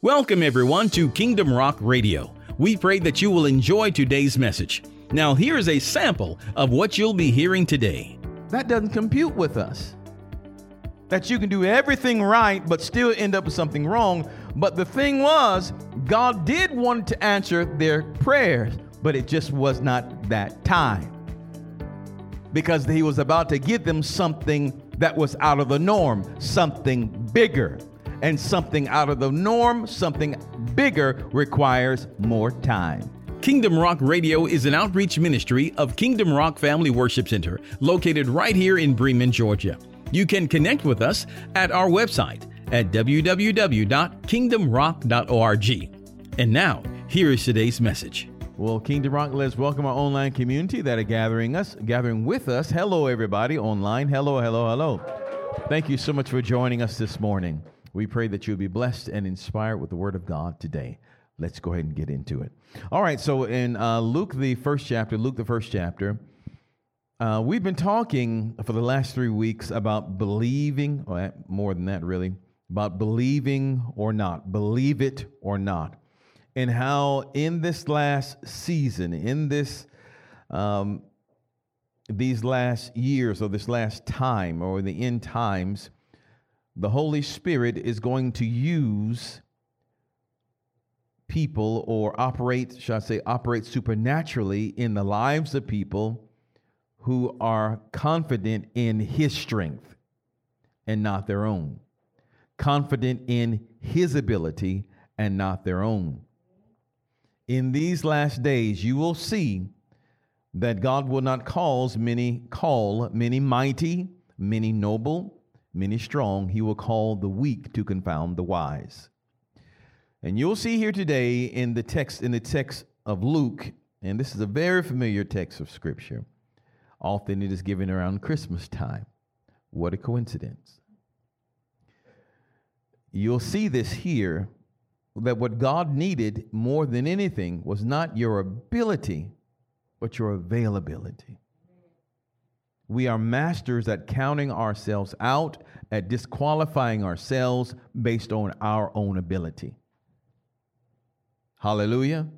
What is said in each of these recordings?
Welcome, everyone, to Kingdom Rock Radio. We pray that you will enjoy today's message. Now, here is a sample of what you'll be hearing today. That doesn't compute with us. That you can do everything right, but still end up with something wrong. But the thing was, God did want to answer their prayers, but it just was not that time. Because He was about to give them something that was out of the norm, something bigger and something out of the norm, something bigger, requires more time. Kingdom Rock Radio is an outreach ministry of Kingdom Rock Family Worship Center, located right here in Bremen, Georgia. You can connect with us at our website at www.kingdomrock.org. And now, here is today's message. Well, Kingdom Rock, let's welcome our online community that are gathering us, gathering with us. Hello, everybody online. Hello, hello, hello. Thank you so much for joining us this morning. We pray that you'll be blessed and inspired with the Word of God today. Let's go ahead and get into it. All right, so in uh, Luke, the first chapter, Luke, the first chapter, uh, we've been talking for the last three weeks about believing, or more than that, really, about believing or not, believe it or not, and how in this last season, in this, um, these last years or this last time or the end times, the Holy Spirit is going to use people or operate, shall I say, operate supernaturally in the lives of people who are confident in His strength and not their own, confident in His ability and not their own. In these last days, you will see that God will not cause many call many mighty, many noble, many strong, he will call the weak to confound the wise. And you'll see here today in the text in the text of Luke, and this is a very familiar text of scripture. Often it is given around Christmas time. What a coincidence. You'll see this here that what God needed more than anything was not your ability, but your availability. We are masters at counting ourselves out, at disqualifying ourselves based on our own ability. Hallelujah.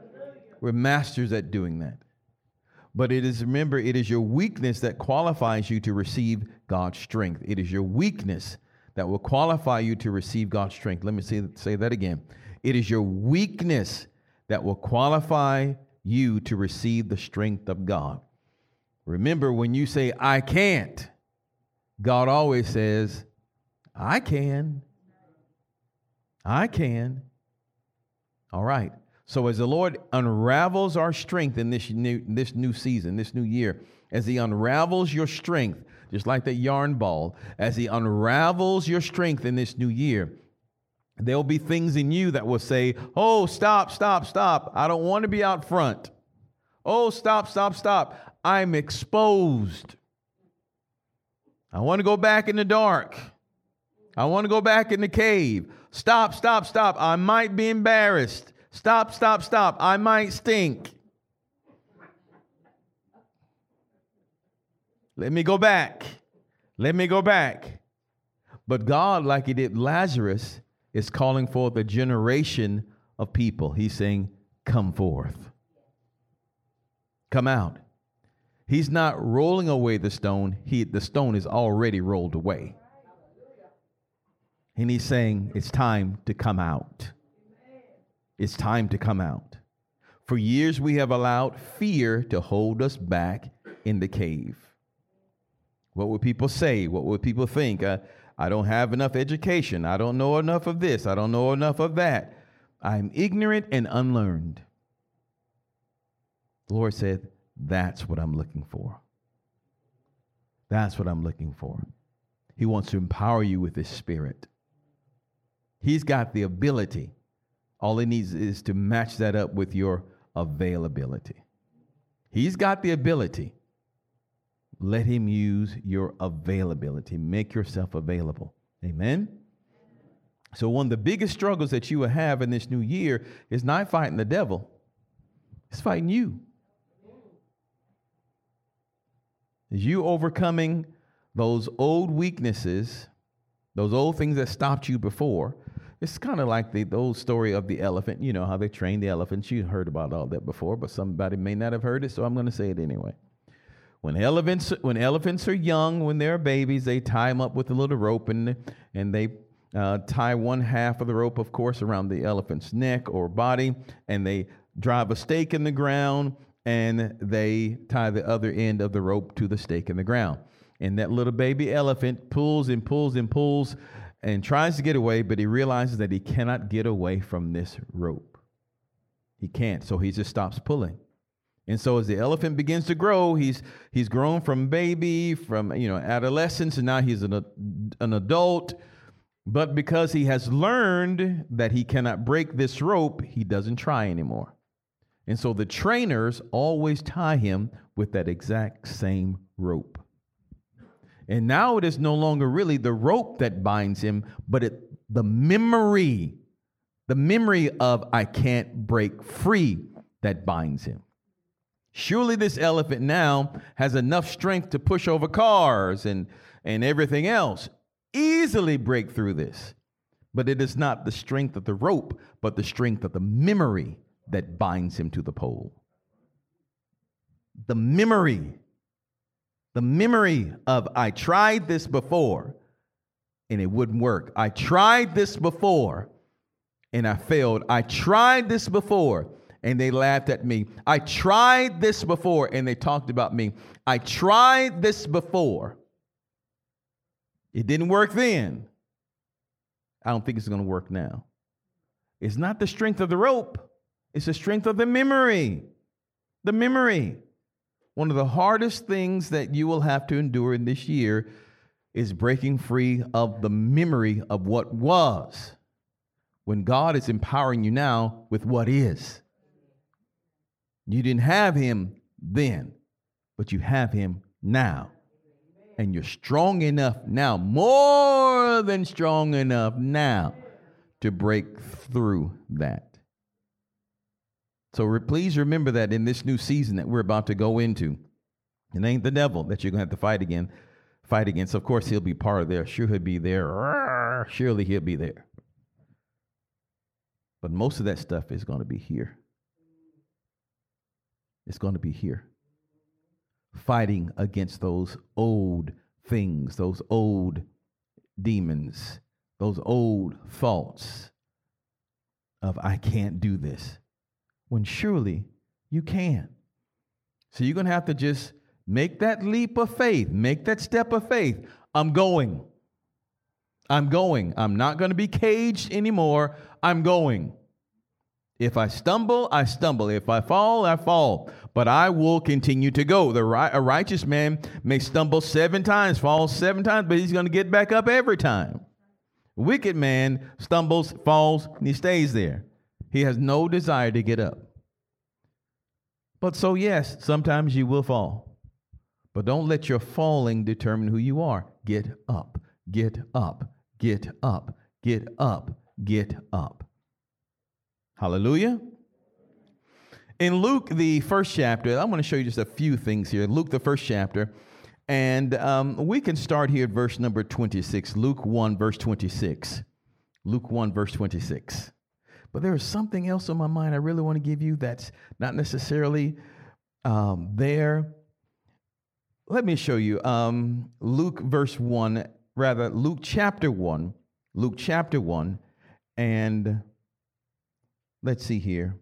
Hallelujah. We're masters at doing that. But it is, remember, it is your weakness that qualifies you to receive God's strength. It is your weakness that will qualify you to receive God's strength. Let me say, say that again. It is your weakness that will qualify you to receive the strength of God. Remember, when you say, I can't, God always says, I can. I can. All right. So as the Lord unravels our strength in this new, this new season, this new year, as He unravels your strength, just like that yarn ball, as He unravels your strength in this new year, there'll be things in you that will say, Oh, stop, stop, stop. I don't want to be out front. Oh, stop, stop, stop. I'm exposed. I want to go back in the dark. I want to go back in the cave. Stop, stop, stop. I might be embarrassed. Stop, stop, stop. I might stink. Let me go back. Let me go back. But God, like He did Lazarus, is calling forth a generation of people. He's saying, Come forth. Come out. He's not rolling away the stone. He, the stone is already rolled away. And he's saying, It's time to come out. It's time to come out. For years, we have allowed fear to hold us back in the cave. What would people say? What would people think? Uh, I don't have enough education. I don't know enough of this. I don't know enough of that. I'm ignorant and unlearned. The Lord said, that's what I'm looking for. That's what I'm looking for. He wants to empower you with His Spirit. He's got the ability. All He needs is to match that up with your availability. He's got the ability. Let Him use your availability. Make yourself available. Amen. So, one of the biggest struggles that you will have in this new year is not fighting the devil, it's fighting you. Is you overcoming those old weaknesses, those old things that stopped you before, It's kind of like the, the old story of the elephant. You know how they train the elephants. You heard about all that before, but somebody may not have heard it, so I'm going to say it anyway. When elephants, when elephants are young, when they're babies, they tie them up with a little rope and, and they uh, tie one half of the rope, of course, around the elephant's neck or body, and they drive a stake in the ground and they tie the other end of the rope to the stake in the ground. And that little baby elephant pulls and pulls and pulls and tries to get away, but he realizes that he cannot get away from this rope. He can't, so he just stops pulling. And so as the elephant begins to grow, he's he's grown from baby, from you know adolescence, and now he's an, an adult. But because he has learned that he cannot break this rope, he doesn't try anymore. And so the trainers always tie him with that exact same rope. And now it is no longer really the rope that binds him, but it, the memory, the memory of I can't break free that binds him. Surely this elephant now has enough strength to push over cars and, and everything else, easily break through this. But it is not the strength of the rope, but the strength of the memory that binds him to the pole. The memory the memory of, I tried this before and it wouldn't work. I tried this before and I failed. I tried this before and they laughed at me. I tried this before and they talked about me. I tried this before. It didn't work then. I don't think it's going to work now. It's not the strength of the rope, it's the strength of the memory. The memory. One of the hardest things that you will have to endure in this year is breaking free of the memory of what was when God is empowering you now with what is. You didn't have Him then, but you have Him now. And you're strong enough now, more than strong enough now, to break through that. So re- please remember that in this new season that we're about to go into, it ain't the devil that you're gonna have to fight again, fight against. Of course, he'll be part of there. Sure, he'll be there. Surely he'll be there. But most of that stuff is going to be here. It's going to be here. Fighting against those old things, those old demons, those old thoughts of, I can't do this when surely you can. So you're going to have to just make that leap of faith, make that step of faith. I'm going. I'm going. I'm not going to be caged anymore. I'm going. If I stumble, I stumble. If I fall, I fall. But I will continue to go. The ri- a righteous man may stumble seven times, fall seven times, but he's going to get back up every time. Wicked man stumbles, falls, and he stays there. He has no desire to get up. But so, yes, sometimes you will fall. But don't let your falling determine who you are. Get up, get up, get up, get up, get up. Hallelujah. In Luke, the first chapter, I'm going to show you just a few things here. Luke, the first chapter, and um, we can start here at verse number 26. Luke 1, verse 26. Luke 1, verse 26. But there is something else on my mind I really want to give you that's not necessarily um, there. Let me show you um, Luke verse 1, rather, Luke chapter 1. Luke chapter 1. And let's see here.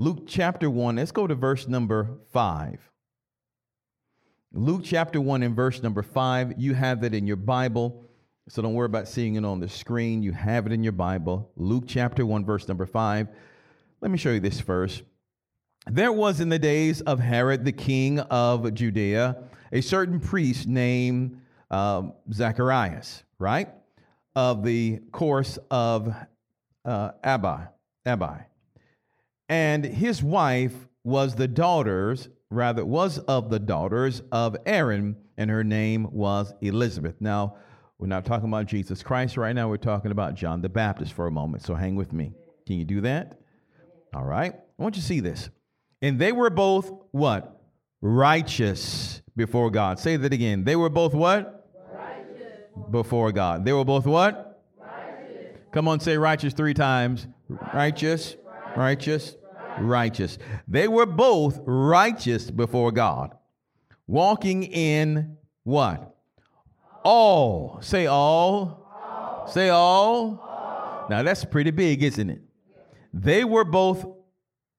Luke chapter 1, let's go to verse number 5. Luke chapter 1 and verse number 5, you have that in your Bible. So don't worry about seeing it on the screen. You have it in your Bible. Luke chapter 1, verse number 5. Let me show you this first. There was in the days of Herod, the king of Judea, a certain priest named um, Zacharias, right? Of the course of uh, Abi, Abi. And his wife was the daughters, rather, was of the daughters of Aaron, and her name was Elizabeth. Now, we're not talking about Jesus Christ right now. We're talking about John the Baptist for a moment. So hang with me. Can you do that? All right. I want you to see this. And they were both what? Righteous before God. Say that again. They were both what? Righteous. Before God. They were both what? Righteous. Come on, say righteous three times. Righteous, righteous, righteous. They were both righteous before God, walking in what? All. Say all. Say all. Now that's pretty big, isn't it? They were both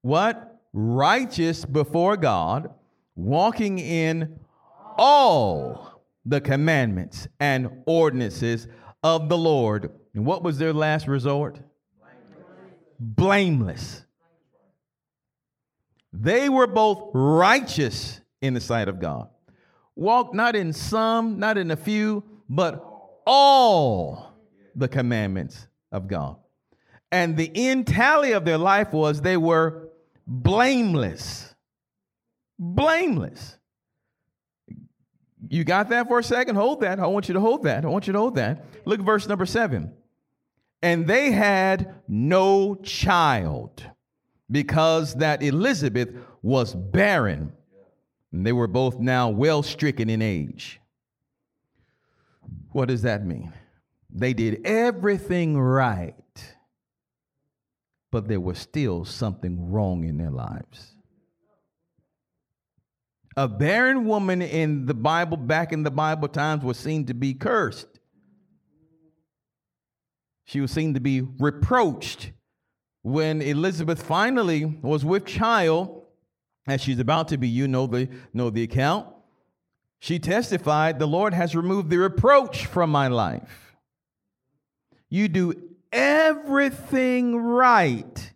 what? Righteous before God, walking in all the commandments and ordinances of the Lord. And what was their last resort? Blameless. They were both righteous in the sight of God. Walk not in some, not in a few, but all the commandments of God. And the end tally of their life was they were blameless. Blameless. You got that for a second? Hold that. I want you to hold that. I want you to hold that. Look at verse number seven. And they had no child because that Elizabeth was barren. And they were both now well stricken in age. What does that mean? They did everything right, but there was still something wrong in their lives. A barren woman in the Bible, back in the Bible times, was seen to be cursed. She was seen to be reproached. When Elizabeth finally was with child, as she's about to be, you know the, know the account, she testified, The Lord has removed the reproach from my life. You do everything right,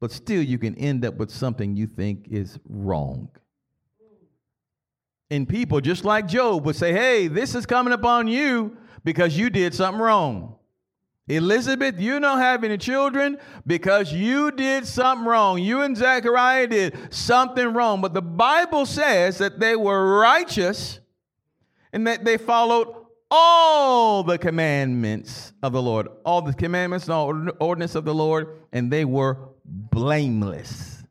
but still you can end up with something you think is wrong. And people, just like Job, would say, Hey, this is coming upon you because you did something wrong. Elizabeth, you don't have any children because you did something wrong. You and Zechariah did something wrong. But the Bible says that they were righteous and that they followed all the commandments of the Lord, all the commandments and ordinance of the Lord, and they were blameless.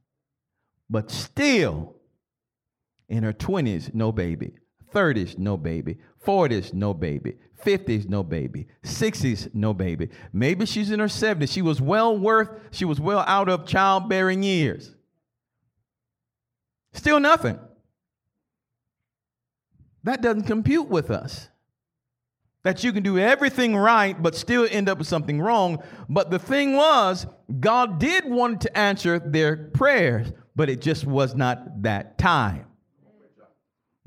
But still, in her 20s, no baby. 30s, no baby. 40s, no baby. 50s, no baby. 60s, no baby. Maybe she's in her 70s. She was well worth, she was well out of childbearing years. Still nothing. That doesn't compute with us. That you can do everything right, but still end up with something wrong. But the thing was, God did want to answer their prayers, but it just was not that time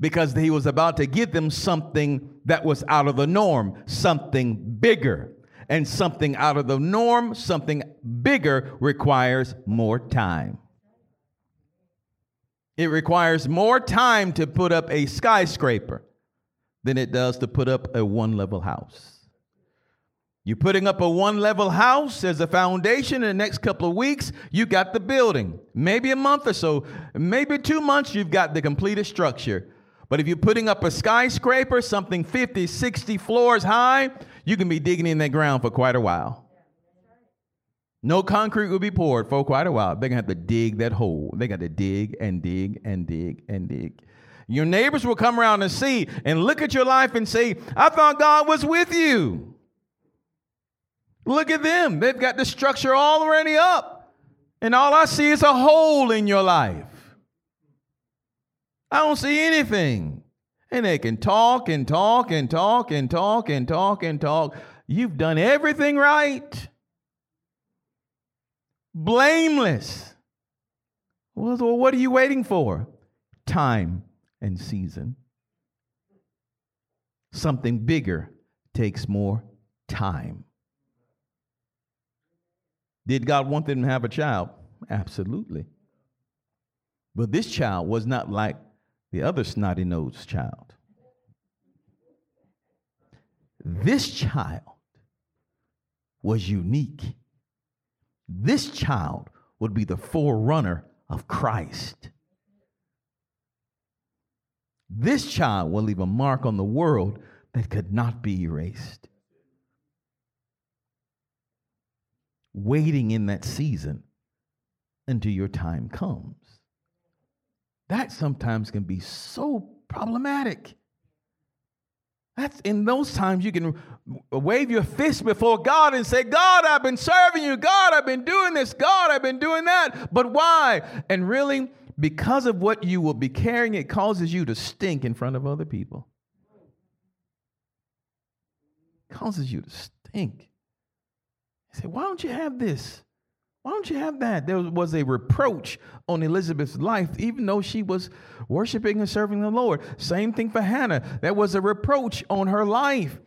because he was about to give them something that was out of the norm, something bigger. And something out of the norm, something bigger, requires more time. It requires more time to put up a skyscraper than it does to put up a one level house. You're putting up a one level house as a foundation in the next couple of weeks, you got the building. Maybe a month or so, maybe two months, you've got the completed structure. But if you're putting up a skyscraper, something 50, 60 floors high, you can be digging in that ground for quite a while. No concrete will be poured for quite a while. They're going to have to dig that hole. They got to dig and dig and dig and dig. Your neighbors will come around and see and look at your life and say, I thought God was with you. Look at them. They've got the structure already up. And all I see is a hole in your life. I don't see anything. And they can talk and talk and talk and talk and talk and talk. You've done everything right. Blameless. Well, what are you waiting for? Time and season. Something bigger takes more time. Did God want them to have a child? Absolutely. But this child was not like the other snotty nosed child. This child was unique. This child would be the forerunner of Christ. This child will leave a mark on the world that could not be erased. Waiting in that season until your time comes that sometimes can be so problematic. That's in those times you can wave your fist before God and say, God, I've been serving you. God, I've been doing this. God, I've been doing that. But why? And really, because of what you will be carrying, it causes you to stink in front of other people. It causes you to stink. You say, why don't you have this? Why don't you have that? There was a reproach on Elizabeth's life, even though she was worshiping and serving the Lord. Same thing for Hannah. There was a reproach on her life.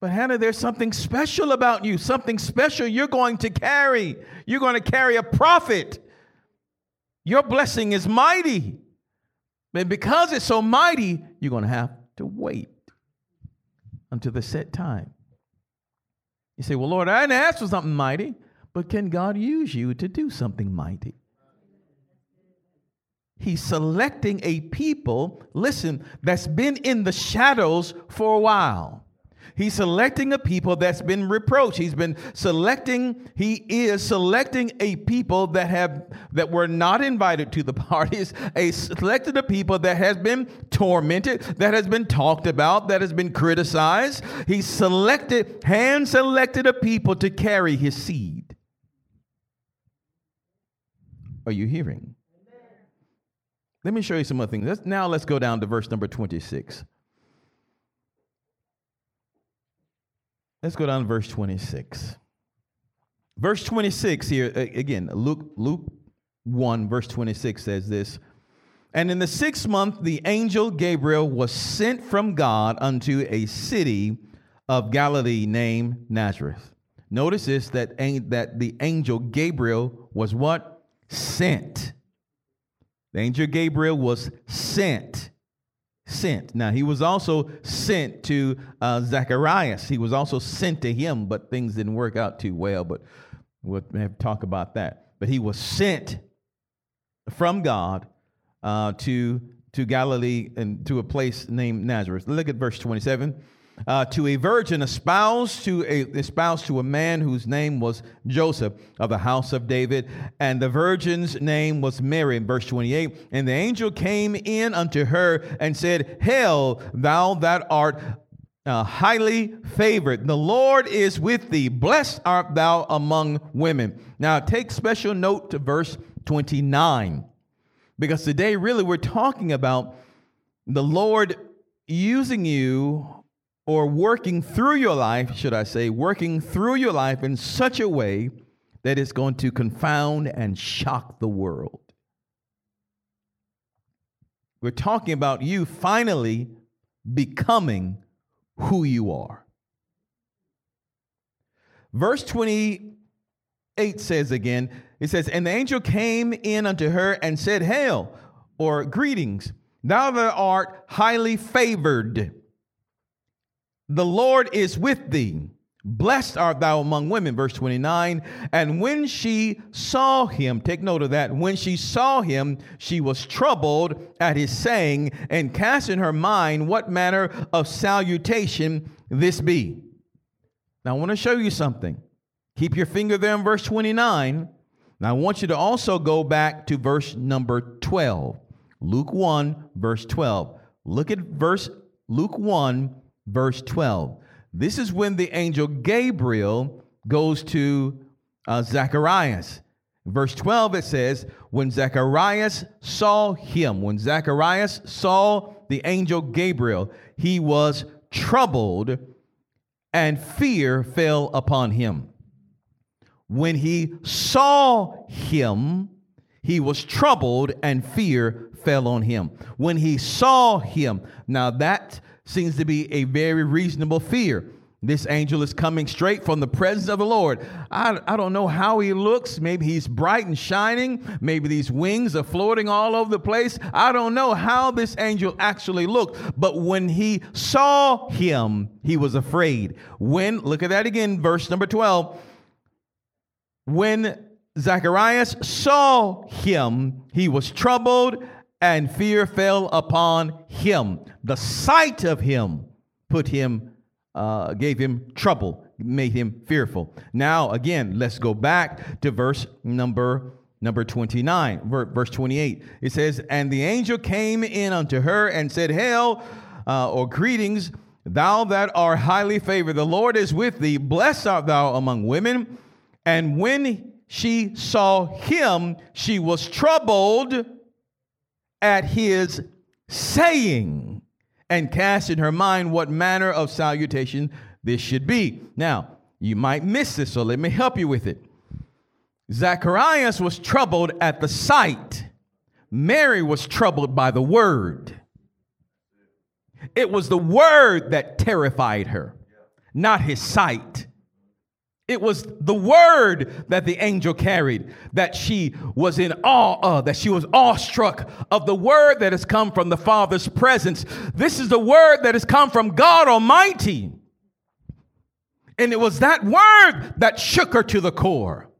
But Hannah, there's something special about you, something special you're going to carry. You're going to carry a prophet. Your blessing is mighty. And because it's so mighty, you're going to have to wait until the set time. You say, Well, Lord, I didn't ask for something mighty. But can God use you to do something mighty? He's selecting a people, listen, that's been in the shadows for a while. He's selecting a people that's been reproached. He's been selecting, he is selecting a people that have that were not invited to the parties, a selected a people that has been tormented, that has been talked about, that has been criticized. He selected, hand selected a people to carry his seed are you hearing? Let me show you some other things. Let's, now let's go down to verse number 26. Let's go down to verse 26. Verse 26 here, again, Luke, Luke 1, verse 26 says this. And in the sixth month, the angel Gabriel was sent from God unto a city of Galilee named Nazareth. Notice this that, that the angel Gabriel was what? Sent. The angel Gabriel was sent. Sent. Now, he was also sent to uh, Zacharias. He was also sent to him, but things didn't work out too well. But we'll have talk about that. But he was sent from God uh, to, to Galilee and to a place named Nazareth. Look at verse 27 uh, to a virgin espoused to a espoused to a man whose name was Joseph of the house of David, and the virgin's name was Mary. In verse 28, and the angel came in unto her and said, Hail, thou that art uh, highly favored. The Lord is with thee. Blessed art thou among women. Now take special note to verse 29, because today really we're talking about the Lord using you or working through your life, should I say, working through your life in such a way that it's going to confound and shock the world. We're talking about you finally becoming who you are. Verse 28 says again, it says, And the angel came in unto her and said, Hail, or greetings, thou that art highly favored. The Lord is with thee. Blessed art thou among women, verse 29. And when she saw him, take note of that, when she saw him, she was troubled at his saying, and cast in her mind what manner of salutation this be. Now, I want to show you something. Keep your finger there in verse 29. Now, I want you to also go back to verse number 12. Luke 1, verse 12. Look at verse Luke 1, verse 12. This is when the angel Gabriel goes to uh, Zacharias. Verse 12, it says, When Zacharias saw him, when Zacharias saw the angel Gabriel, he was troubled and fear fell upon him. When he saw him, he was troubled and fear fell on him. When he saw him, now that seems to be a very reasonable fear. This angel is coming straight from the presence of the Lord. I, I don't know how he looks. Maybe he's bright and shining. Maybe these wings are floating all over the place. I don't know how this angel actually looked. But when he saw him, he was afraid. When, look at that again, verse number 12. When Zacharias saw him, he was troubled and fear fell upon him. The sight of him put him, uh, gave him trouble, made him fearful. Now, again, let's go back to verse number number 29 verse 28 it says and the angel came in unto her and said hail uh, or greetings, thou that art highly favored. The Lord is with thee. Blessed art thou among women. And when she saw him, she was troubled at his saying and cast in her mind what manner of salutation this should be. Now, you might miss this, so let me help you with it. Zacharias was troubled at the sight. Mary was troubled by the word. It was the word that terrified her, not his sight. It was the word that the angel carried that she was in awe of, that she was awestruck of the word that has come from the Father's presence. This is the word that has come from God Almighty. And it was that word that shook her to the core.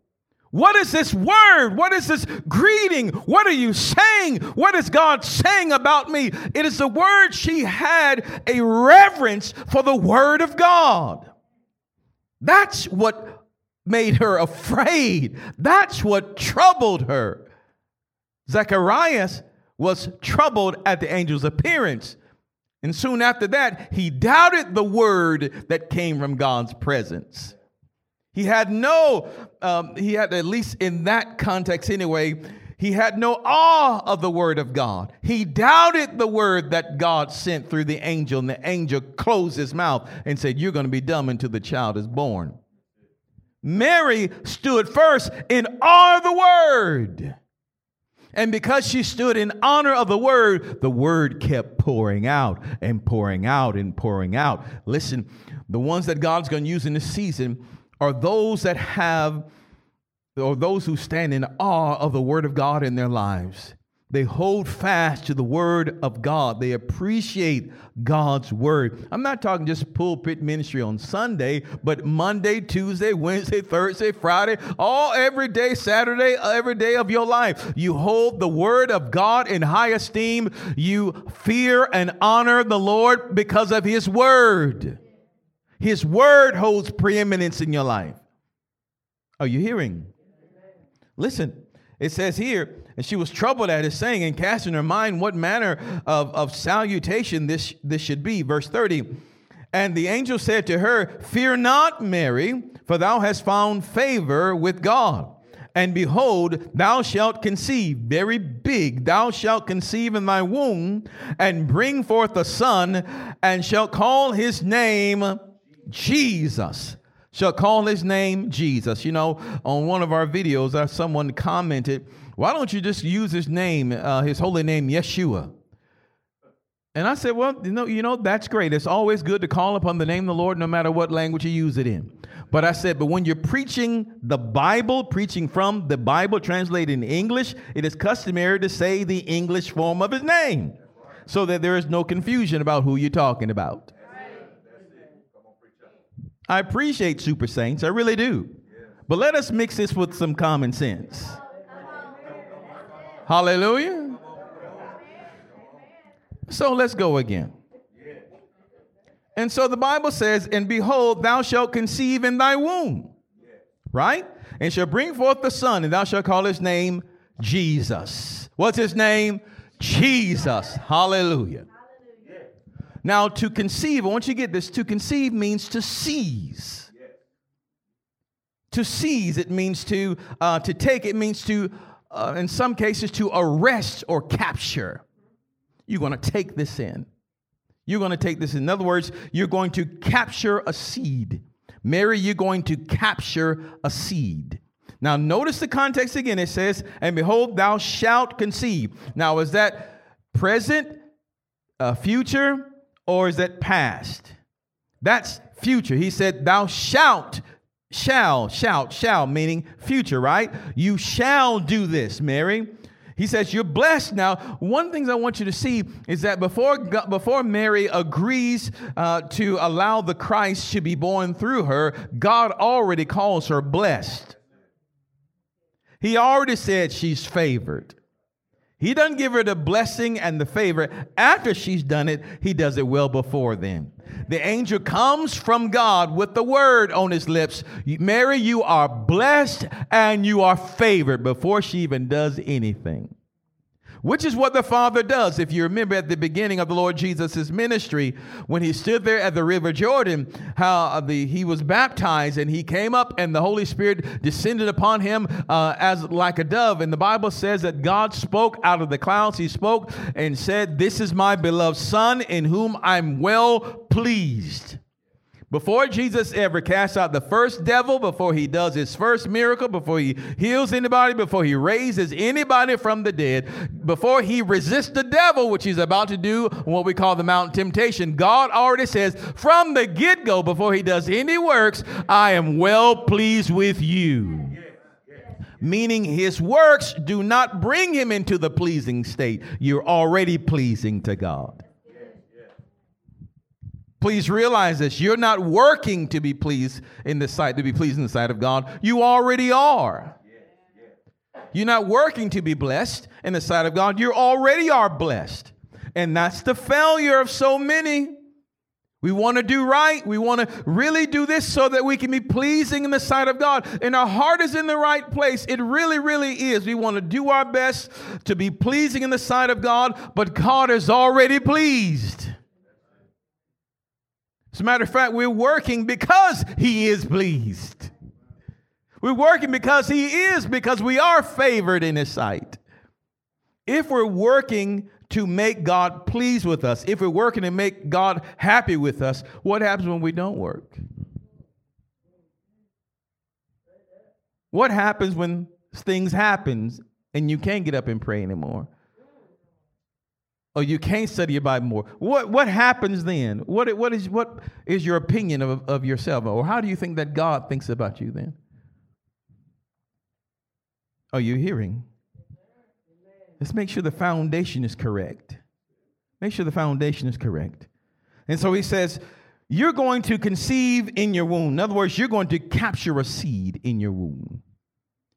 What is this word? What is this greeting? What are you saying? What is God saying about me? It is the word she had a reverence for the word of God. That's what made her afraid. That's what troubled her. Zacharias was troubled at the angel's appearance. And soon after that, he doubted the word that came from God's presence. He had no, um, he had, at least in that context anyway, he had no awe of the word of God. He doubted the word that God sent through the angel, and the angel closed his mouth and said, You're going to be dumb until the child is born. Mary stood first in awe of the word. And because she stood in honor of the word, the word kept pouring out and pouring out and pouring out. Listen, the ones that God's going to use in this season are those that have, or those who stand in awe of the Word of God in their lives. They hold fast to the Word of God. They appreciate God's Word. I'm not talking just pulpit ministry on Sunday, but Monday, Tuesday, Wednesday, Thursday, Friday, all every day, Saturday, every day of your life. You hold the Word of God in high esteem. You fear and honor the Lord because of His Word. His word holds preeminence in your life. Are you hearing? Listen, it says here, and she was troubled at his saying and cast in her mind what manner of, of salutation this, this should be. Verse 30. And the angel said to her, Fear not, Mary, for thou hast found favor with God. And behold, thou shalt conceive, very big, thou shalt conceive in thy womb, and bring forth a son, and shalt call his name Jesus shall call his name Jesus. You know, on one of our videos, uh, someone commented, why don't you just use his name, uh, his holy name, Yeshua? And I said, well, you know, you know, that's great. It's always good to call upon the name of the Lord, no matter what language you use it in. But I said, but when you're preaching the Bible, preaching from the Bible translated in English, it is customary to say the English form of his name so that there is no confusion about who you're talking about. I appreciate super saints, I really do. But let us mix this with some common sense. Hallelujah. So let's go again. And so the Bible says, And behold, thou shalt conceive in thy womb, right? And shall bring forth the son, and thou shalt call his name Jesus. What's his name? Jesus. Hallelujah. Now, to conceive, I want you to get this to conceive means to seize. To seize, it means to, uh, to take, it means to, uh, in some cases, to arrest or capture. You're going to take this in. You're going to take this in. In other words, you're going to capture a seed. Mary, you're going to capture a seed. Now, notice the context again. It says, And behold, thou shalt conceive. Now, is that present, uh, future, or is that past? That's future. He said, Thou shalt, shall, shout, shall, meaning future, right? You shall do this, Mary. He says, You're blessed now. One thing I want you to see is that before, before Mary agrees uh, to allow the Christ to be born through her, God already calls her blessed. He already said she's favored. He doesn't give her the blessing and the favor after she's done it, he does it well before then. The angel comes from God with the word on his lips Mary, you are blessed and you are favored before she even does anything. Which is what the Father does. If you remember at the beginning of the Lord Jesus' ministry, when he stood there at the River Jordan, how the, he was baptized and he came up and the Holy Spirit descended upon him uh, as like a dove. And the Bible says that God spoke out of the clouds. He spoke and said, This is my beloved Son in whom I'm well pleased. Before Jesus ever casts out the first devil, before he does his first miracle, before he heals anybody, before he raises anybody from the dead, before he resists the devil, which he's about to do what we call the mountain temptation, God already says from the get go, before he does any works, I am well pleased with you. Meaning his works do not bring him into the pleasing state. You're already pleasing to God. Please realize this. You're not working to be pleased in the sight, to be pleased in the sight of God. You already are. You're not working to be blessed in the sight of God. You already are blessed. And that's the failure of so many. We want to do right. We want to really do this so that we can be pleasing in the sight of God. And our heart is in the right place. It really, really is. We want to do our best to be pleasing in the sight of God, but God is already pleased. As a matter of fact, we're working because He is pleased. We're working because He is, because we are favored in His sight. If we're working to make God pleased with us, if we're working to make God happy with us, what happens when we don't work? What happens when things happen and you can't get up and pray anymore? Or you can't study your Bible more. What, what happens then? What, what, is, what is your opinion of, of yourself? Or how do you think that God thinks about you then? Are you hearing? Let's make sure the foundation is correct. Make sure the foundation is correct. And so he says, You're going to conceive in your womb. In other words, you're going to capture a seed in your womb.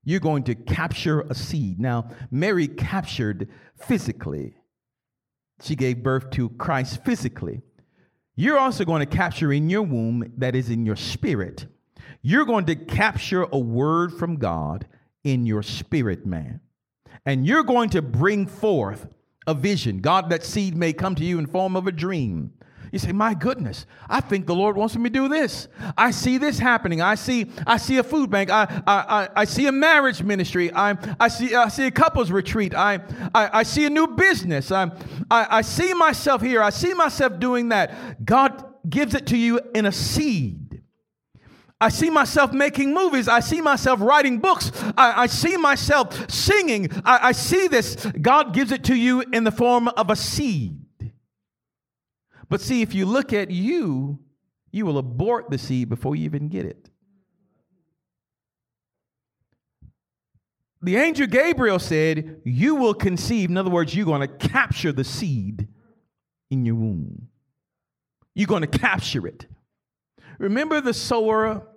You're going to capture a seed. Now, Mary captured physically she gave birth to Christ physically. You're also going to capture in your womb, that is in your spirit. You're going to capture a word from God in your spirit, man. And you're going to bring forth a vision. God, that seed may come to you in form of a dream. You say, my goodness, I think the Lord wants me to do this. I see this happening. I see, I see a food bank. I, I, I, I see a marriage ministry. I, I, see, I see a couples retreat. I, I, I see a new business. I, I, I see myself here. I see myself doing that. God gives it to you in a seed. I see myself making movies. I see myself writing books. I, I see myself singing. I, I see this. God gives it to you in the form of a seed. But see, if you look at you, you will abort the seed before you even get it. The angel Gabriel said, You will conceive. In other words, you're going to capture the seed in your womb. You're going to capture it. Remember the sower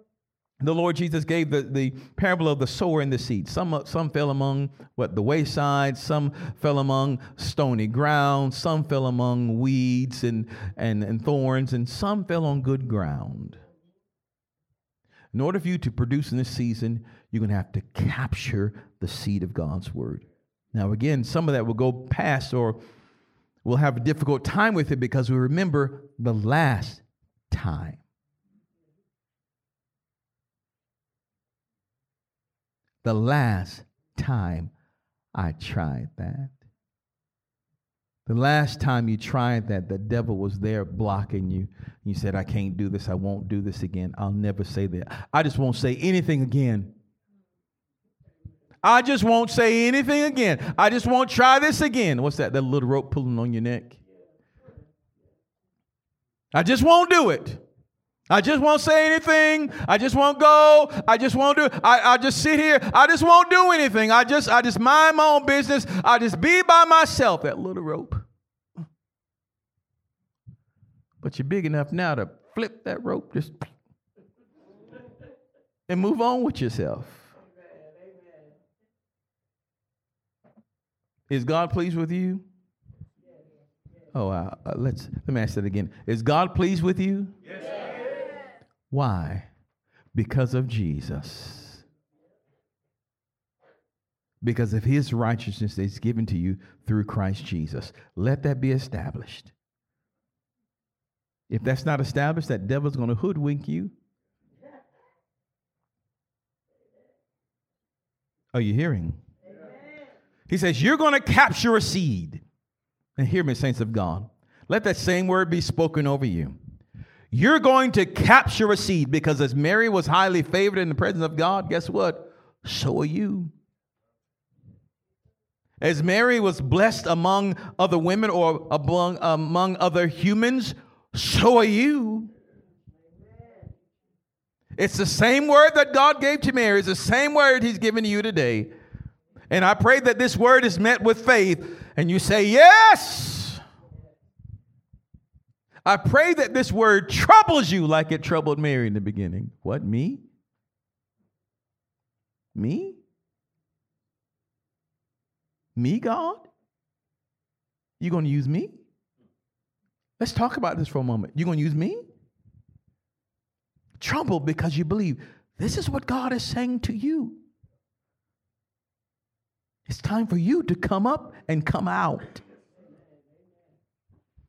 the Lord Jesus gave the, the parable of the sower and the seed. Some, uh, some fell among what the wayside, some fell among stony ground, some fell among weeds and, and, and thorns, and some fell on good ground. In order for you to produce in this season, you're going to have to capture the seed of God's word. Now, again, some of that will go past or we'll have a difficult time with it because we remember the last time. The last time I tried that. The last time you tried that, the devil was there blocking you. You said, I can't do this. I won't do this again. I'll never say that. I just won't say anything again. I just won't say anything again. I just won't try this again. What's that? That little rope pulling on your neck? I just won't do it. I just won't say anything. I just won't go. I just won't do. I, I just sit here. I just won't do anything. I just I just mind my own business. I just be by myself. That little rope. But you're big enough now to flip that rope just and move on with yourself. Is God pleased with you? Oh, uh, let's let me ask that again. Is God pleased with you? Yes. Why? Because of Jesus. because of his righteousness that's given to you through Christ Jesus. Let that be established. If that's not established, that devil's going to hoodwink you. Are you hearing? He says, You're going to capture a seed. And hear me, saints of God. Let that same word be spoken over you. You're going to capture a seed because as Mary was highly favored in the presence of God, guess what? So are you. As Mary was blessed among other women or among, among other humans, so are you. It's the same word that God gave to Mary. It's the same word He's given to you today. And I pray that this word is met with faith and you say, Yes. I pray that this word troubles you like it troubled Mary in the beginning. What, me? Me? Me, God? You going to use me? Let's talk about this for a moment. You going to use me? Troubled because you believe this is what God is saying to you. It's time for you to come up and come out.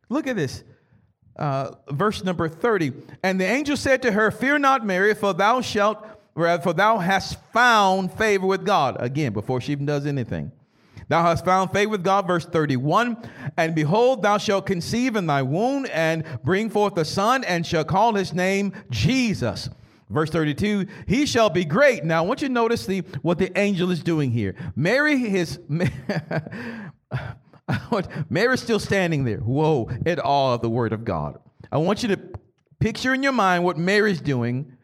Look at this. Uh, verse number 30. And the angel said to her, Fear not, Mary, for thou shalt, rather, for thou hast found favor with God. Again, before she even does anything. Thou hast found favor with God, verse 31. And behold, thou shalt conceive in thy womb and bring forth a son, and shall call his name Jesus. Verse 32, he shall be great. Now, I want you to notice the, what the angel is doing here. Mary is, Mary's still standing there. Whoa, at awe of the word of God. I want you to picture in your mind what Mary's doing,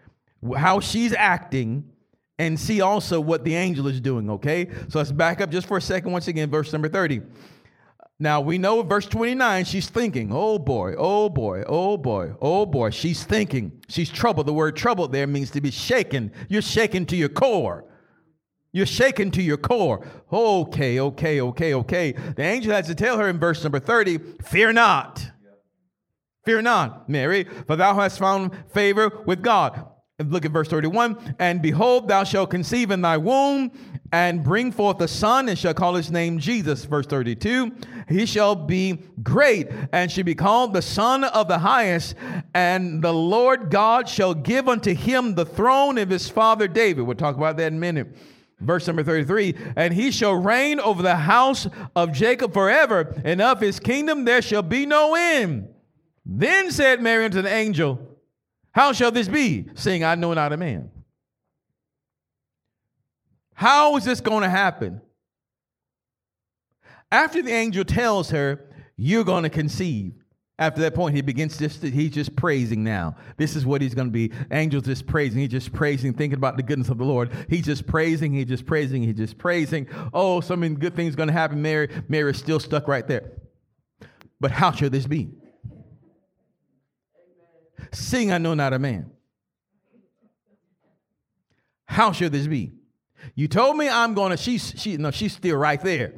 how she's acting, and see also what the angel is doing, okay? So let's back up just for a second, once again, verse number 30. Now we know verse 29, she's thinking, oh boy, oh boy, oh boy, oh boy. She's thinking. She's troubled. The word troubled there means to be shaken. You're shaken to your core. You're shaken to your core. Okay, okay, okay, okay. The angel has to tell her in verse number 30, fear not. Fear not, Mary, for thou hast found favor with God. Look at verse 31. And behold, thou shalt conceive in thy womb and bring forth a son and shall call his name Jesus. Verse 32. He shall be great and shall be called the Son of the Highest. And the Lord God shall give unto him the throne of his father David. We'll talk about that in a minute. Verse number 33 And he shall reign over the house of Jacob forever, and of his kingdom there shall be no end. Then said Mary unto the angel, how shall this be, seeing I know not a man? How is this going to happen? After the angel tells her, You're going to conceive. After that point, he begins just, he's just praising now. This is what he's going to be. Angels just praising. He's just praising, thinking about the goodness of the Lord. He's just praising, he's just praising, he's just praising. Oh, something good things going to happen. Mary, Mary is still stuck right there. But how shall this be? Seeing I know not a man. How should this be? You told me I'm gonna, she's she no, she's still right there.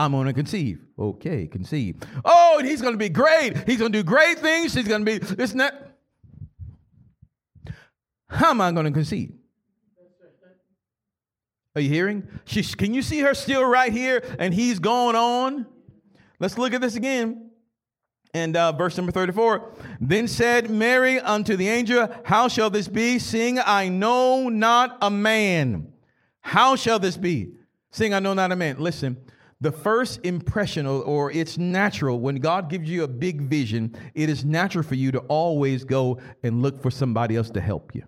I'm gonna conceive. Okay, conceive. Oh, and he's gonna be great. He's gonna do great things. He's gonna be this and that. How am I gonna conceive? Are you hearing? She's, can you see her still right here and he's going on? Let's look at this again. And uh, verse number 34 Then said Mary unto the angel, How shall this be, seeing I know not a man? How shall this be, seeing I know not a man? Listen, the first impression, or, or it's natural, when God gives you a big vision, it is natural for you to always go and look for somebody else to help you.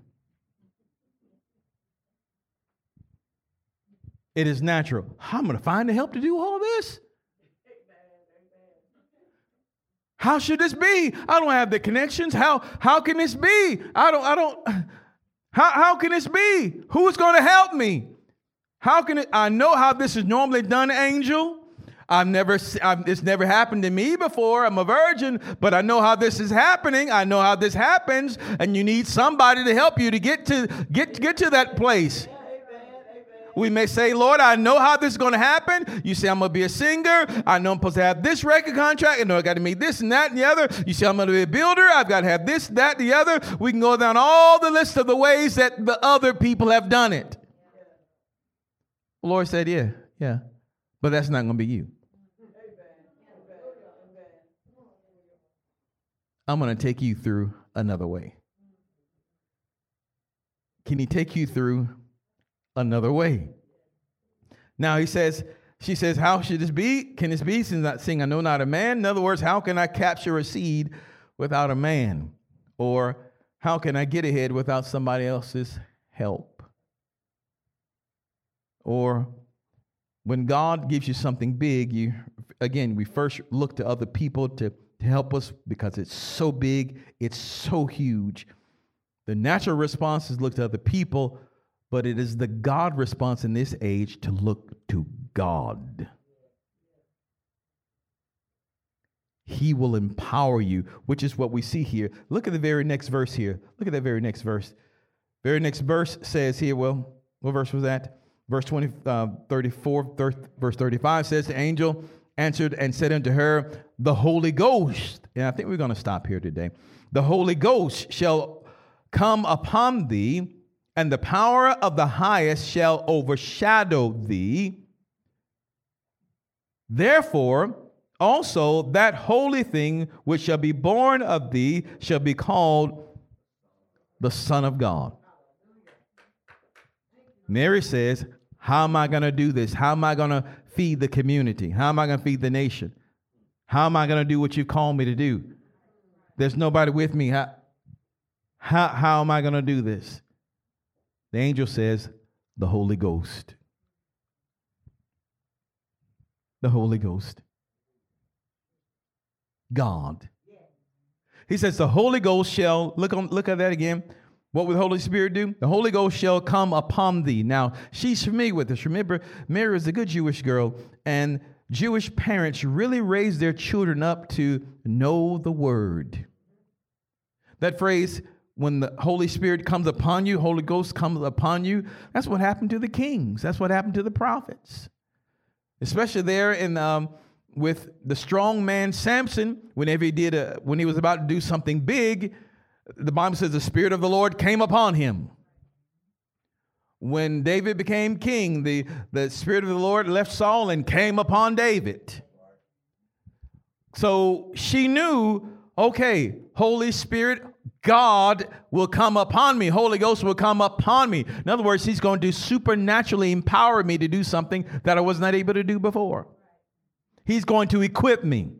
It is natural. I'm going to find the help to do all this. How should this be? I don't have the connections. How how can this be? I don't I don't how how can this be? Who's going to help me? How can it I know how this is normally done, angel? I've never I've, it's never happened to me before. I'm a virgin, but I know how this is happening. I know how this happens and you need somebody to help you to get to get get to that place. We may say, Lord, I know how this is going to happen. You say, I'm going to be a singer. I know I'm supposed to have this record contract. I know I got to meet this and that and the other. You say, I'm going to be a builder. I've got to have this, that, the other. We can go down all the list of the ways that the other people have done it. The Lord said, Yeah, Yeah. But that's not going to be you. I'm going to take you through another way. Can he take you through another way? Now he says, she says, How should this be? Can this be since not seeing I know not a man? In other words, how can I capture a seed without a man? Or how can I get ahead without somebody else's help? Or when God gives you something big, you again, we first look to other people to, to help us because it's so big, it's so huge. The natural response is look to other people, but it is the God response in this age to look to God. He will empower you, which is what we see here. Look at the very next verse here. Look at that very next verse. Very next verse says here, well, what verse was that? Verse 20, uh, 34, 30, verse 35 says, The angel answered and said unto her, The Holy Ghost. And I think we're going to stop here today. The Holy Ghost shall come upon thee, and the power of the highest shall overshadow thee. Therefore, also that holy thing which shall be born of thee shall be called the Son of God. Mary says, How am I going to do this? How am I going to feed the community? How am I going to feed the nation? How am I going to do what you've called me to do? There's nobody with me. How, how, how am I going to do this? The angel says, The Holy Ghost. The Holy Ghost. God. He says, The Holy Ghost shall, look, on, look at that again. What will the Holy Spirit do? The Holy Ghost shall come upon thee. Now, she's familiar with this. Remember, Mary is a good Jewish girl, and Jewish parents really raise their children up to know the word. That phrase, when the Holy Spirit comes upon you, Holy Ghost comes upon you, that's what happened to the kings. That's what happened to the prophets. Especially there in um, with the strong man Samson, whenever he did a, when he was about to do something big, the Bible says the Spirit of the Lord came upon him. When David became king, the, the Spirit of the Lord left Saul and came upon David. So she knew, okay, Holy Spirit, God will come upon me. Holy Ghost will come upon me. In other words, He's going to supernaturally empower me to do something that I was not able to do before. He's going to equip me.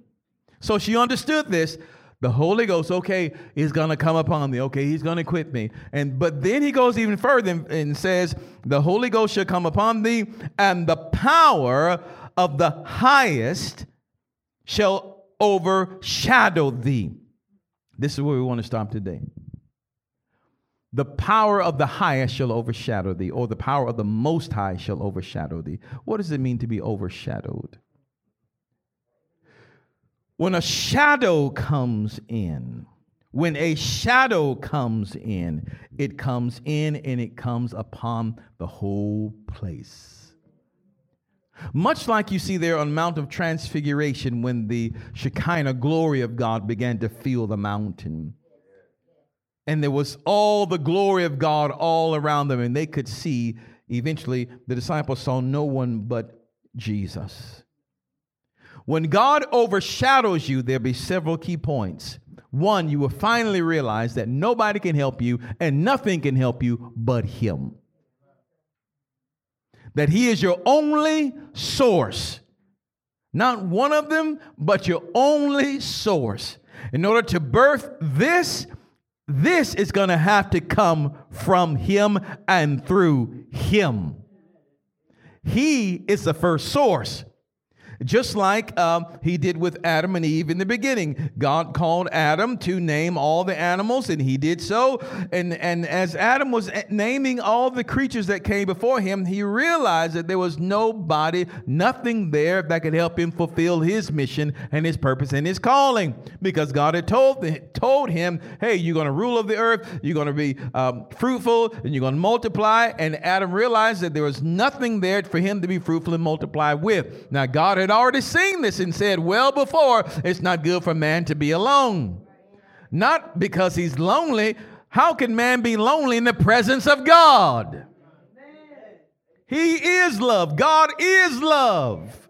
So she understood this. The Holy Ghost, okay, is going to come upon me. Okay, he's going to equip me. And but then he goes even further and, and says, "The Holy Ghost shall come upon thee, and the power of the highest shall overshadow thee." This is where we want to stop today. The power of the highest shall overshadow thee, or the power of the most high shall overshadow thee. What does it mean to be overshadowed? When a shadow comes in, when a shadow comes in, it comes in and it comes upon the whole place. Much like you see there on Mount of Transfiguration when the Shekinah glory of God began to fill the mountain. And there was all the glory of God all around them, and they could see. Eventually, the disciples saw no one but Jesus. When God overshadows you, there'll be several key points. One, you will finally realize that nobody can help you and nothing can help you but Him. That He is your only source. Not one of them, but your only source. In order to birth this, this is going to have to come from Him and through Him. He is the first source. Just like um, he did with Adam and Eve in the beginning. God called Adam to name all the animals, and he did so. And, and as Adam was naming all the creatures that came before him, he realized that there was nobody, nothing there that could help him fulfill his mission and his purpose and his calling. Because God had told, told him, hey, you're going to rule over the earth, you're going to be um, fruitful, and you're going to multiply. And Adam realized that there was nothing there for him to be fruitful and multiply with. Now, God had already seen this and said well before it's not good for man to be alone. Not because he's lonely. How can man be lonely in the presence of God? He is love. God is love.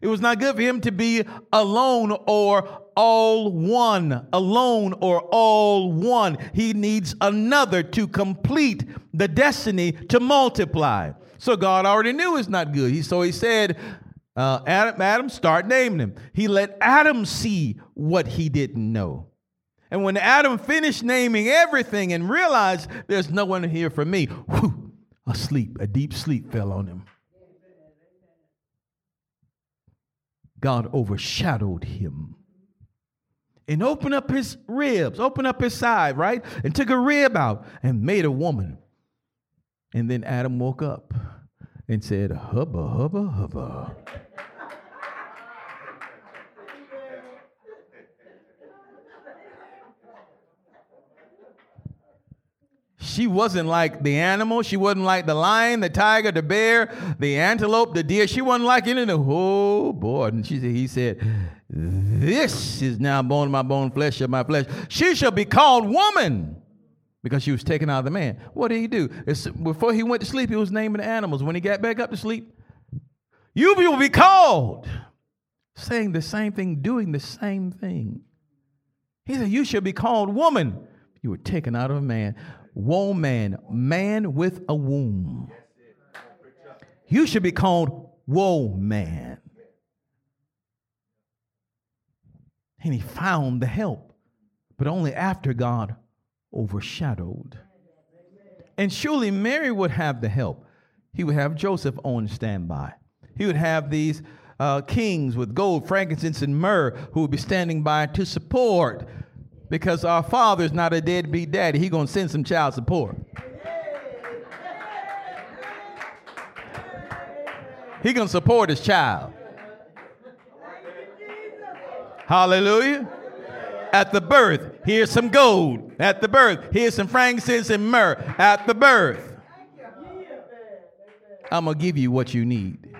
It was not good for him to be alone or all one, alone or all one. He needs another to complete the destiny to multiply. So God already knew it's not good. He, so he said, uh, Adam, Adam, start naming him. He let Adam see what he didn't know. And when Adam finished naming everything and realized there's no one here for me, whew, a sleep, a deep sleep fell on him. God overshadowed him and opened up his ribs, opened up his side, right? And took a rib out and made a woman. And then Adam woke up and said, Hubba, hubba, hubba. She wasn't like the animal. She wasn't like the lion, the tiger, the bear, the antelope, the deer. She wasn't like any of the, oh boy. And she said, he said, this is now bone of my bone, flesh of my flesh. She shall be called woman because she was taken out of the man. What did he do? It's, before he went to sleep, he was naming the animals. When he got back up to sleep, you will be called. Saying the same thing, doing the same thing. He said, You shall be called woman. You were taken out of a man. Woman, man with a womb. You should be called woe man. And he found the help, but only after God overshadowed. And surely Mary would have the help. He would have Joseph on standby. He would have these uh, kings with gold, frankincense, and myrrh who would be standing by to support because our father is not a deadbeat daddy. He's going to send some child support. He's going to support his child. Hallelujah. At the birth, here's some gold. At the birth, here's some frankincense and myrrh. At the birth, I'm going to give you what you need.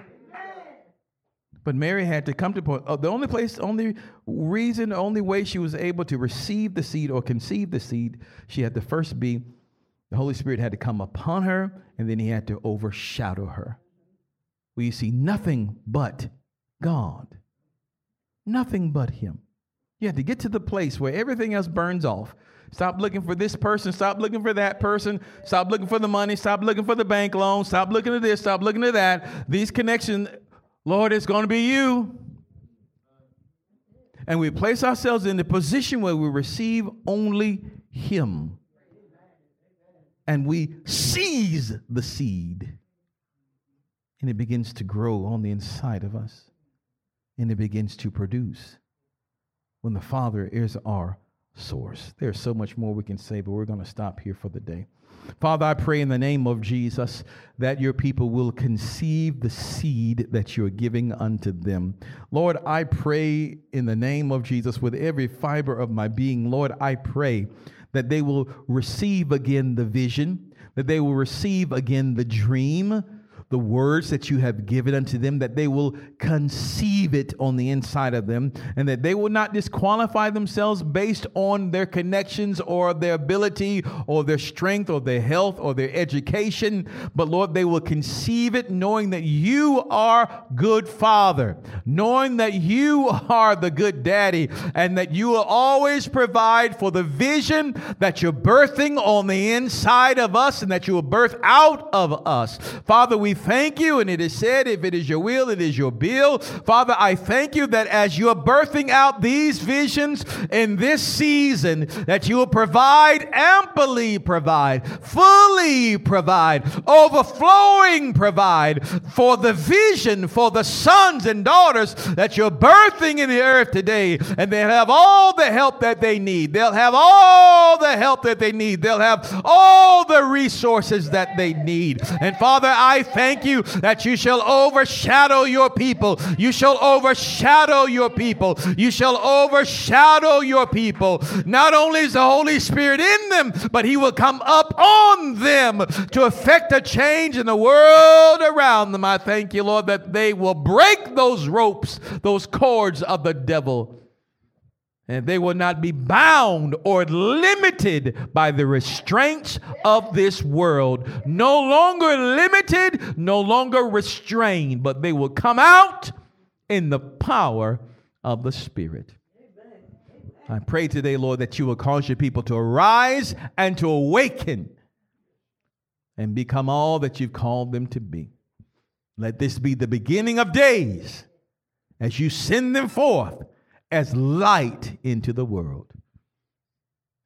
But Mary had to come to point. Uh, the only place, only reason, the only way she was able to receive the seed or conceive the seed, she had to first be, the Holy Spirit had to come upon her, and then he had to overshadow her. We see nothing but God. Nothing but Him. You have to get to the place where everything else burns off. Stop looking for this person. Stop looking for that person. Stop looking for the money. Stop looking for the bank loan. Stop looking at this. Stop looking at that. These connections, Lord, it's going to be you. And we place ourselves in the position where we receive only Him. And we seize the seed. And it begins to grow on the inside of us and it begins to produce when the Father is our source. There's so much more we can say, but we're going to stop here for the day. Father, I pray in the name of Jesus that your people will conceive the seed that you're giving unto them. Lord, I pray in the name of Jesus with every fiber of my being. Lord, I pray that they will receive again the vision, that they will receive again the dream the words that you have given unto them, that they will conceive it on the inside of them, and that they will not disqualify themselves based on their connections or their ability or their strength or their health or their education. But Lord, they will conceive it knowing that you are good Father, knowing that you are the good daddy, and that you will always provide for the vision that you're birthing on the inside of us and that you will birth out of us. Father, we thank you. And it is said, if it is your will, it is your bill. Father, I thank you that as you're birthing out these visions in this season, that you will provide, amply provide, fully provide, overflowing provide for the vision for the sons and daughters that you're birthing in the earth today. And they'll have all the help that they need. They'll have all the help that they need. They'll have all the resources that they need. And Father, I thank thank you that you shall overshadow your people. You shall overshadow your people. You shall overshadow your people. Not only is the Holy Spirit in them, but He will come up on them to effect a change in the world around them. I thank you, Lord, that they will break those ropes, those cords of the devil, And they will not be bound or limited by the restraints of this world. No longer limited, no longer restrained, but they will come out in the power of the Spirit. I pray today, Lord, that you will cause your people to arise and to awaken and become all that you've called them to be. Let this be the beginning of days as you send them forth as light into the world.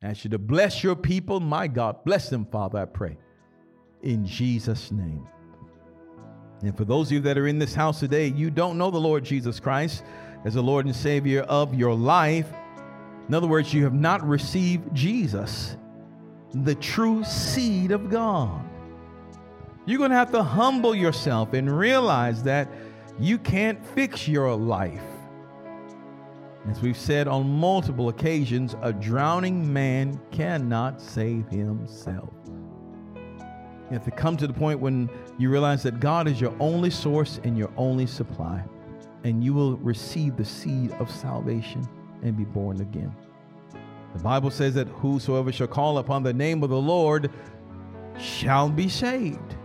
I ask you to bless your people, my God. Bless them, Father, I pray. In Jesus' name. And for those of you that are in this house today, you don't know the Lord Jesus Christ as the Lord and Savior of your life. In other words, you have not received Jesus, the true seed of God. You're going to have to humble yourself and realize that you can't fix your life. As we've said on multiple occasions, a drowning man cannot save himself. You have to come to the point when you realize that God is your only source and your only supply, and you will receive the seed of salvation and be born again. The Bible says that whosoever shall call upon the name of the Lord shall be saved.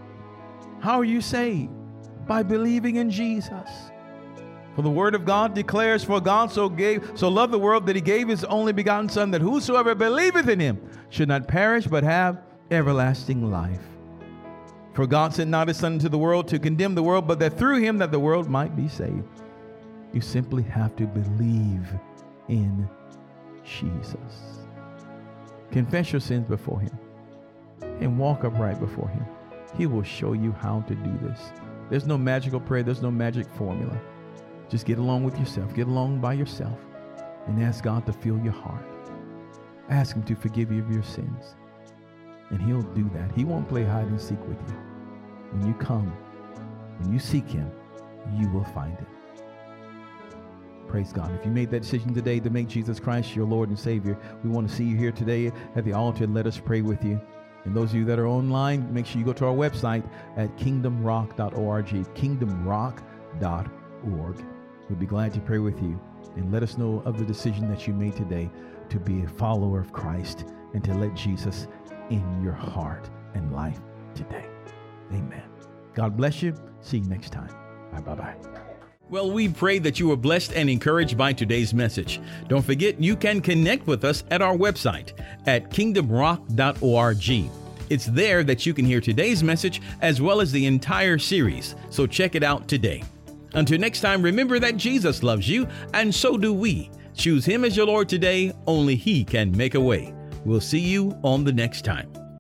How are you saved? By believing in Jesus. For the word of God declares, For God so gave, so loved the world that he gave his only begotten Son, that whosoever believeth in him should not perish, but have everlasting life. For God sent not his Son into the world to condemn the world, but that through him that the world might be saved. You simply have to believe in Jesus. Confess your sins before Him and walk upright before Him. He will show you how to do this. There's no magical prayer, there's no magic formula. Just get along with yourself, get along by yourself, and ask God to fill your heart. Ask Him to forgive you of your sins. And He'll do that. He won't play hide and seek with you. When you come, when you seek Him, you will find Him. Praise God. If you made that decision today to make Jesus Christ your Lord and Savior, we want to see you here today at the altar and let us pray with you. And those of you that are online, make sure you go to our website at kingdomrock.org, kingdomrock.org. We'll be glad to pray with you and let us know of the decision that you made today to be a follower of Christ and to let Jesus in your heart and life today. Amen. God bless you. See you next time. Bye bye bye. Well, we pray that you were blessed and encouraged by today's message. Don't forget, you can connect with us at our website at kingdomrock.org. It's there that you can hear today's message as well as the entire series, so check it out today. Until next time, remember that Jesus loves you, and so do we. Choose Him as your Lord today, only He can make a way. We'll see you on the next time.